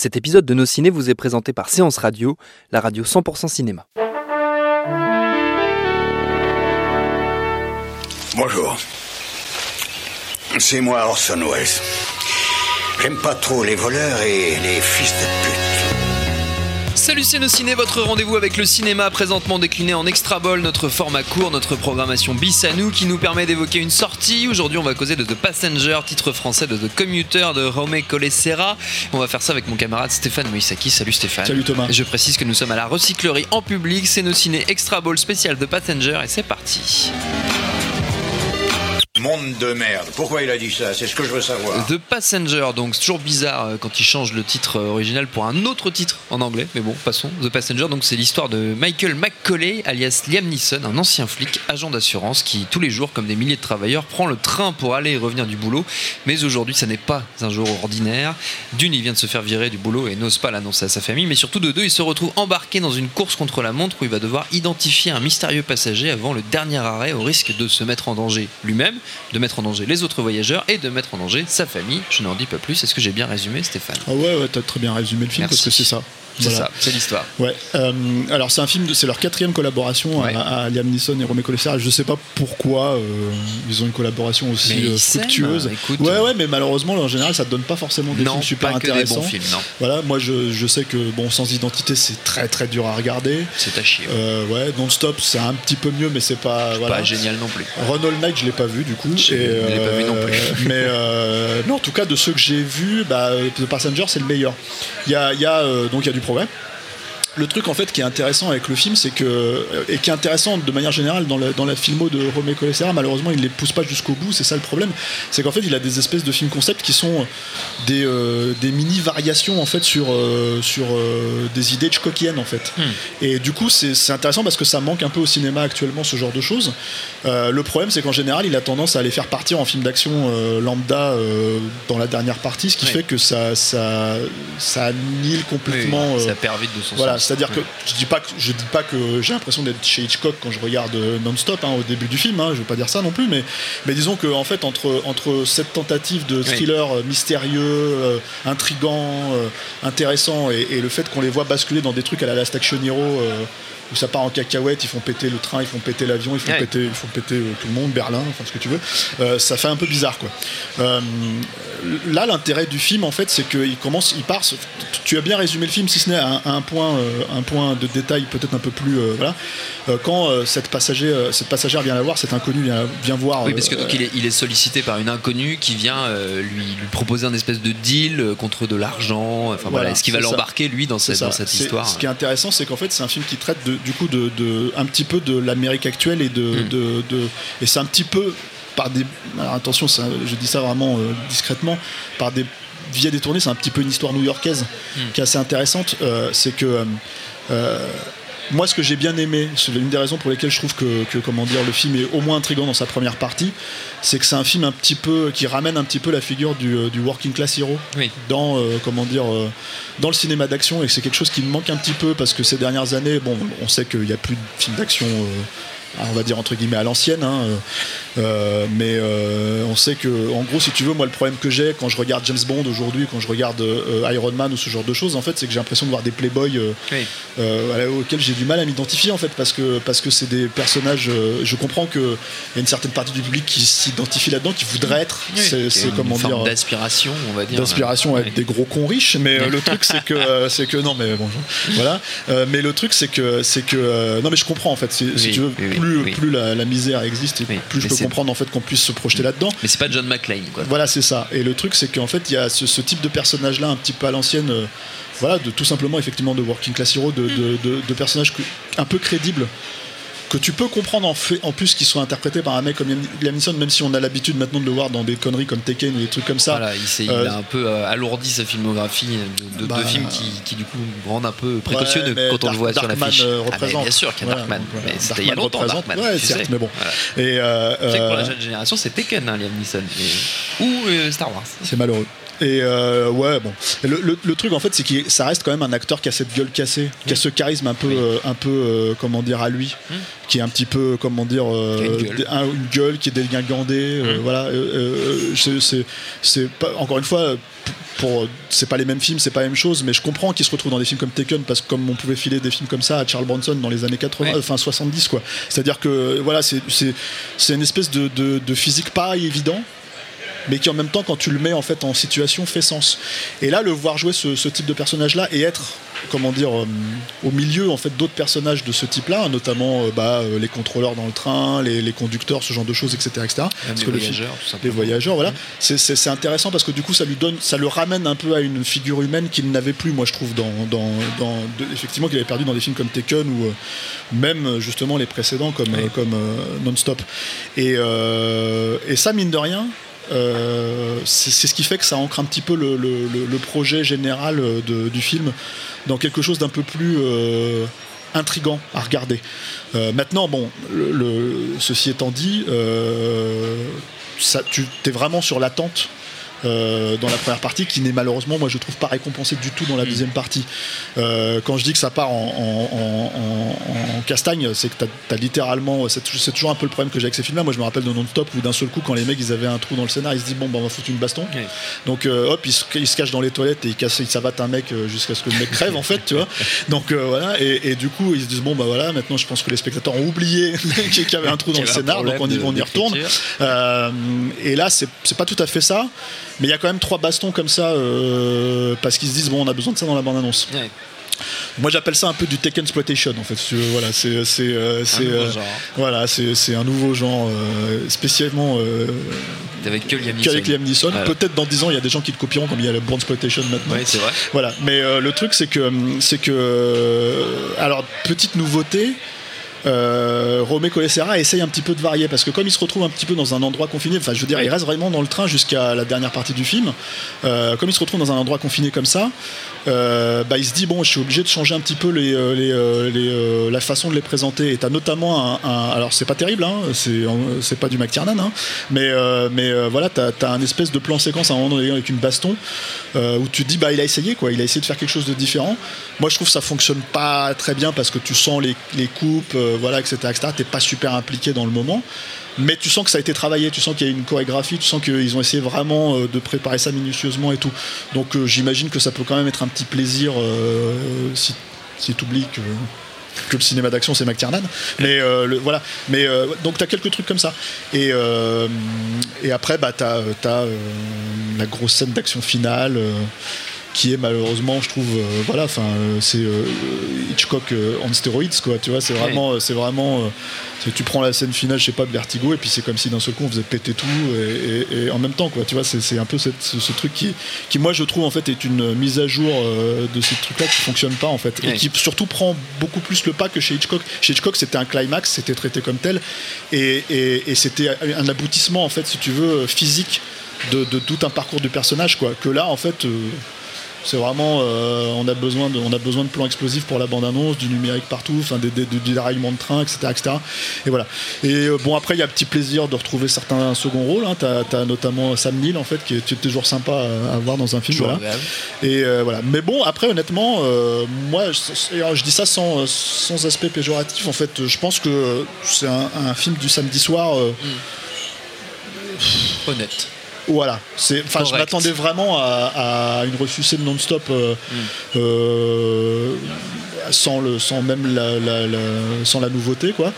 Cet épisode de Nos Ciné vous est présenté par Séance Radio, la radio 100% cinéma. Bonjour. C'est moi Orson Welles. J'aime pas trop les voleurs et les fils de pute. Salut Ciné, votre rendez-vous avec le cinéma présentement décliné en extra ball, notre format court, notre programmation bis à nous qui nous permet d'évoquer une sortie. Aujourd'hui on va causer de The Passenger, titre français de The Commuter de Raume Colessera. On va faire ça avec mon camarade Stéphane Moïsaki. Salut Stéphane. Salut Thomas. Je précise que nous sommes à la recyclerie en public, c'est Nos Ciné extra ball spécial The Passenger et c'est parti. Monde de merde. Pourquoi il a dit ça? C'est ce que je veux savoir. The Passenger, donc c'est toujours bizarre euh, quand il change le titre euh, original pour un autre titre en anglais, mais bon, passons. The Passenger, donc c'est l'histoire de Michael McCauley, alias Liam Neeson, un ancien flic, agent d'assurance, qui tous les jours, comme des milliers de travailleurs, prend le train pour aller et revenir du boulot. Mais aujourd'hui, ça n'est pas un jour ordinaire. D'une, il vient de se faire virer du boulot et n'ose pas l'annoncer à sa famille, mais surtout de deux, il se retrouve embarqué dans une course contre la montre où il va devoir identifier un mystérieux passager avant le dernier arrêt au risque de se mettre en danger lui-même, de mettre en danger les autres voyageurs et de mettre en danger sa famille. Je n'en dis pas plus. Est-ce que j'ai bien résumé, Stéphane? Ah ouais, ouais t'as très bien résumé le film Merci. parce que c'est ça. C'est Voilà. ça, c'est l'histoire. Ouais. euh, alors c'est un film, c'est leur quatrième collaboration Ouais. à, à Liam Neeson et Romeo Colessera. Je sais pas pourquoi euh, ils ont une collaboration aussi euh, fructueuse. écoute. ouais, ouais, mais malheureusement en général ça te donne pas forcément des non, films super pas que des intéressants. bons films, non. Voilà, moi je, je sais que bon, sans identité c'est très très dur à regarder. C'est à chier. Euh, ouais, Non-Stop c'est un petit peu mieux, mais c'est pas. voilà. Pas génial non plus. Ron All Night, je l'ai pas vu du coup. Je ne l'ai pas vu non plus. mais, mais en tout cas, de ceux que j'ai vus, bah, The Passenger, c'est le meilleur. Il y a, y a, donc il y a du problème Le truc en fait qui est intéressant avec le film, c'est que euh, et qui est intéressant de manière générale dans la, dans la filmo de Romeo Colessera, malheureusement il les pousse pas jusqu'au bout, c'est ça le problème, c'est qu'en fait il a des espèces de films concept qui sont des, euh, des mini variations en fait sur euh, sur euh, des idées Hitchcockiennes en fait. Et du coup c'est intéressant parce que ça manque un peu au cinéma actuellement ce genre de choses. Euh, le problème c'est qu'en général il a tendance à les faire partir en film d'action euh, lambda euh, dans la dernière partie, ce qui Oui. fait que ça ça ça annihile complètement. Oui, euh, ça perd vite de son voilà, sens. C'est-à-dire que je dis pas que je dis pas que j'ai l'impression d'être chez Hitchcock quand je regarde euh, non-stop hein, au début du film. Hein, je veux pas dire ça non plus, mais mais disons que en fait entre entre cette tentative de thriller euh, mystérieux, euh, intrigant, euh, intéressant et, et le fait qu'on les voit basculer dans des trucs à la Last Action Hero. Où ça part en cacahuète, ils font péter le train, ils font péter l'avion, ils font Ouais. péter, ils font péter euh, tout le monde, Berlin, enfin ce que tu veux. Euh, ça fait un peu bizarre quoi. Euh, là, l'intérêt du film en fait, c'est qu'il commence, il part. Tu as bien résumé le film, si ce n'est à un, à un point, un point de détail peut-être un peu plus, voilà. Quand cette passager, cette passagère vient la voir, cet inconnu vient, vient voir. Oui, parce que donc il est, il est sollicité par une inconnue qui vient lui, lui proposer un espèce de deal contre de l'argent. Enfin voilà, Voilà, est-ce qu'il va l'embarquer lui dans cette, dans cette histoire? Ce qui est intéressant, c'est qu'en fait, c'est un film qui traite de- du coup de, de- un petit peu de l'Amérique actuelle et de, Mm. de- de- et c'est un petit peu par des alors attention, ça- je dis ça vraiment euh, discrètement, par des via détournées, c'est un petit peu une histoire new-yorkaise Mm. qui est assez intéressante. Euh, c'est que euh, moi, ce que j'ai bien aimé, c'est l'une des raisons pour lesquelles je trouve que, que, comment dire, le film est au moins intrigant dans sa première partie, c'est que c'est un film un petit peu qui ramène un petit peu la figure du, euh, du working class hero Oui. dans euh, comment dire euh, dans le cinéma d'action et que c'est quelque chose qui me manque un petit peu parce que ces dernières années, bon, on sait qu'il n'y a plus de films d'action. euh, on va dire entre guillemets à l'ancienne, hein, euh, euh, mais euh, on sait que, en gros, si tu veux, moi le problème que j'ai quand je regarde James Bond aujourd'hui, quand je regarde euh, Iron Man ou ce genre de choses, en fait, c'est que j'ai l'impression de voir des playboys euh, Oui. euh, auxquels j'ai du mal à m'identifier en fait parce que parce que c'est des personnages. euh, je comprends que il y a une certaine partie du public qui s'identifie là-dedans, qui voudrait être. Oui, c'est c'est une comment forme dire d'aspiration, on va dire. d'inspiration à Ouais. être des gros cons riches mais euh, le truc c'est que euh, c'est que non mais bon voilà Euh, mais le truc c'est que c'est que euh, non mais je comprends en fait si, tu veux oui, oui, plus oui. plus la, la misère existe et Oui, plus je peux comprendre en fait qu'on puisse se projeter là-dedans Mais c'est pas John McClane, quoi. voilà c'est ça et le truc c'est qu'en fait il y a ce, ce type de personnage là un petit peu à l'ancienne euh, voilà de tout simplement effectivement de working class hero de, de, de- de personnages un peu crédibles que tu peux comprendre en, fait, en plus qu'il soit interprété par un mec comme Liam Neeson, même si on a l'habitude maintenant de le voir dans des conneries comme Tekken ou des trucs comme ça. Voilà, il, Euh, a un peu euh, alourdi sa filmographie de, de- de Bah, films qui, qui, du coup rendent un peu précautionneux Ouais, quand on le voit Dark- sur l'affiche. euh, Ah, représente. bien sûr qu'il y a Darkman, mais c'était il y a longtemps. Darkman. Ouais, certes, mais bon. Voilà. Et euh, C'est vrai que pour la jeune génération, c'est Tekken, hein, Liam Neeson. Et- Ou euh, Star Wars. C'est malheureux. Et euh, ouais, bon. Le, le- le truc en fait, c'est que ça reste quand même un acteur qui a cette gueule cassée, qui a ce charisme un peu, euh, un peu, euh, comment dire, à lui, qui est un petit peu, comment dire, euh, une gueule. un- une gueule qui est dégingandée. euh, voilà. euh, euh, c'est- encore une fois. Pour, c'est pas les mêmes films, c'est pas la même chose, mais je comprends qu'il se retrouve dans des films comme Taken parce que comme on pouvait filer des films comme ça à Charles Bronson dans les années 80, Ouais. enfin 70 quoi. C'est-à-dire que voilà, c'est, c'est, c'est une espèce de, de- de physique pas évident, mais qui en même temps quand tu le mets en fait en situation fait sens. Et là le voir jouer ce, ce type de personnage là et être comment dire euh, au milieu en fait d'autres personnages de ce type là notamment euh, bah, euh, les contrôleurs dans le train les, les conducteurs ce genre de choses etc etc Parce les que le film- voyageurs, tout les simplement. voyageurs voilà. C'est, c'est- intéressant parce que du coup ça lui donne ça le ramène un peu à une figure humaine qu'il n'avait plus moi je trouve dans, dans, dans- de- effectivement qu'il avait perdu dans des films comme Taken ou même justement les précédents comme, comme Non-Stop et, et ça mine de rien euh, c'est ce qui fait que ça ancre un petit peu le, projet général euh, du film dans quelque chose d'un peu plus euh, intrigant à regarder. Maintenant, bon, ceci étant dit, tu es vraiment sur l'attente. Euh, dans la première partie qui n'est malheureusement moi je trouve pas récompensé du tout dans la deuxième partie. Euh, quand je dis que ça part en, en- en- en- en castagne c'est que tu as, littéralement c'est toujours un peu le problème que j'ai avec ces films là moi je me rappelle de Non-Stop où d'un seul coup quand les mecs ils avaient un trou dans le scénar ils se disent bon bah on va foutre une baston. Donc euh, hop, il se, il se cache dans les toilettes et il, casse, il savate un mec jusqu'à ce que le mec crève en fait, tu vois. Donc voilà, et, et du coup ils se disent bon bah voilà, maintenant je pense que les spectateurs ont oublié qu'il y avait un trou dans le scénar, donc on y, on y retourne. et là c'est pas tout à fait ça, mais il y a quand même trois bastons comme ça euh, parce qu'ils se disent bon on a besoin de ça dans la bande annonce. Ouais. Moi j'appelle ça un peu du Tekken exploitation en fait. Voilà, c'est c'est euh, euh, voilà, c'est c'est un nouveau genre euh, spécialement Avec que Liam Neeson. qu'avec Liam Neeson. Voilà. Peut-être dans 10 ans il y a des gens qui le copieront comme il y a le Brand exploitation maintenant. Ouais, c'est vrai. Voilà, mais le truc c'est que c'est que alors petite nouveauté. Euh, Romé Colessera essaye un petit peu de varier parce que comme il se retrouve un petit peu dans un endroit confiné, enfin je veux dire il reste vraiment dans le train jusqu'à la dernière partie du film, euh, comme il se retrouve dans un endroit confiné comme ça, euh, bah, il se dit bon je suis obligé de changer un petit peu les, euh, les, les, la façon de les présenter. Et t'as notamment un, un- alors c'est pas terrible hein, c'est pas du McTiernan hein, mais, mais voilà t'as as un espèce de plan séquence à un moment donné avec une baston où tu te dis bah il a essayé quoi. Il a essayé de faire quelque chose de différent. Moi je trouve que ça fonctionne pas très bien parce que tu sens les, les coupes euh, voilà etc etc t'es pas super impliqué dans le moment mais tu sens que ça a été travaillé, tu sens qu'il y a une chorégraphie, tu sens qu'ils ont essayé vraiment euh, de préparer ça minutieusement et tout. Donc euh, j'imagine que ça peut quand même être un petit plaisir si, si tu oublies que, que le cinéma d'action c'est McTiernan. Mais voilà. Mais euh, donc tu as quelques trucs comme ça. Et, et après, bah, tu as, la grosse scène d'action finale. Qui est malheureusement je trouve euh, voilà enfin euh, c'est euh, Hitchcock on stéroïdes quoi tu vois c'est vraiment c'est vraiment tu prends la scène finale je sais pas de Vertigo et puis c'est comme si d'un seul coup on faisait péter tout et, et- et en même temps quoi tu vois c'est un peu cette- ce, ce truc qui qui moi je trouve en fait est une mise à jour de ces trucs là qui fonctionne pas en fait et qui surtout prend beaucoup plus le pas que chez Hitchcock. Chez Hitchcock c'était un climax c'était traité comme tel et, et- et c'était un aboutissement en fait si tu veux physique de, de tout un parcours du personnage quoi que là en fait euh, c'est vraiment, euh, on, a besoin de, on a besoin de plans explosifs pour la bande-annonce, du numérique partout, enfin des, des- du déraillement de train, etc. etc. Et voilà. Et euh, bon, après, il y a petit plaisir de retrouver certains seconds rôles. Hein. T'as, t'as notamment Sam Neill, en fait, qui est, toujours sympa à, à voir dans un film. Voilà. Et euh, voilà. Mais bon, après, honnêtement, moi, je, dis ça sans, sans aspect péjoratif. En fait, je pense que c'est un, un film du samedi soir. euh, Honnête. Voilà, c'est, enfin, je m'attendais vraiment à, à une ressucée non-stop euh, euh, sans le, sans même la, la- la- sans la nouveauté, quoi.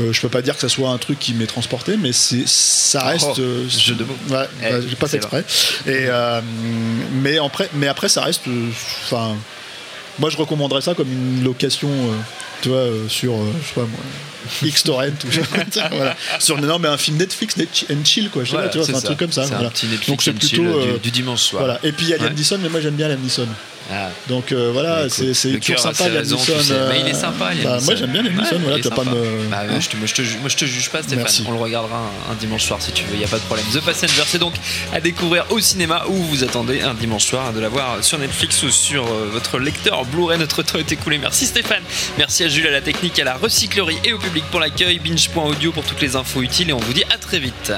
Euh, je peux pas dire que ça soit un truc qui m'ait transporté, mais c'est, ça reste. Oh, euh, jeu de mots. Ouais, Eh, bah, j'ai pas fait exprès. Et euh, mais après, mais après, ça reste. Enfin, moi, je recommanderais ça comme une location, euh, tu vois, euh, sur, euh, je sais pas moi, X-Torrent ou voilà. Sur non, mais un film Netflix net and chill, quoi. Je sais Voilà, pas, tu vois, un ça. truc comme ça. C'est un voilà. petit Netflix Donc c'est plutôt. du- du dimanche soir. Voilà. Et puis il y a Liam Ouais. Neeson, mais moi j'aime bien Liam Neeson. Ah. Donc euh, voilà, Bah, c'est toujours sympa Liam raisons, tu Neeson. sais. euh, Mais il est sympa, Liam bah, Moi Neeson. j'aime bien Liam Ouais, Neeson, voilà, pas me. Bah, ouais, je, te, moi, je te ju- moi, je te juge pas, Stéphane. Merci. On le regardera un, un dimanche soir si tu veux, il n'y a pas de problème. The Passenger, c'est donc à découvrir au cinéma où vous attendez un dimanche soir de la voir sur Netflix ou sur euh, votre lecteur Blu-ray. Notre temps est écoulé. Merci Stéphane. Merci à Jules, à la technique, à la recyclerie et au public pour l'accueil. Binge.audio pour toutes les infos utiles et on vous dit à très vite.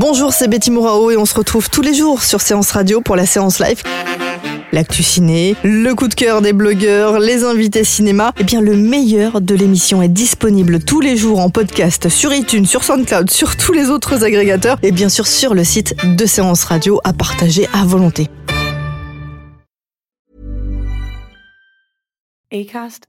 Bonjour, c'est Betty Mourao et on se retrouve tous les jours sur Séance Radio pour la séance live. L'actu ciné, le coup de cœur des blogueurs, les invités cinéma, et bien le meilleur de l'émission est disponible tous les jours en podcast sur iTunes, sur SoundCloud, sur tous les autres agrégateurs et bien sûr sur le site de Séance Radio à partager à volonté. Acast.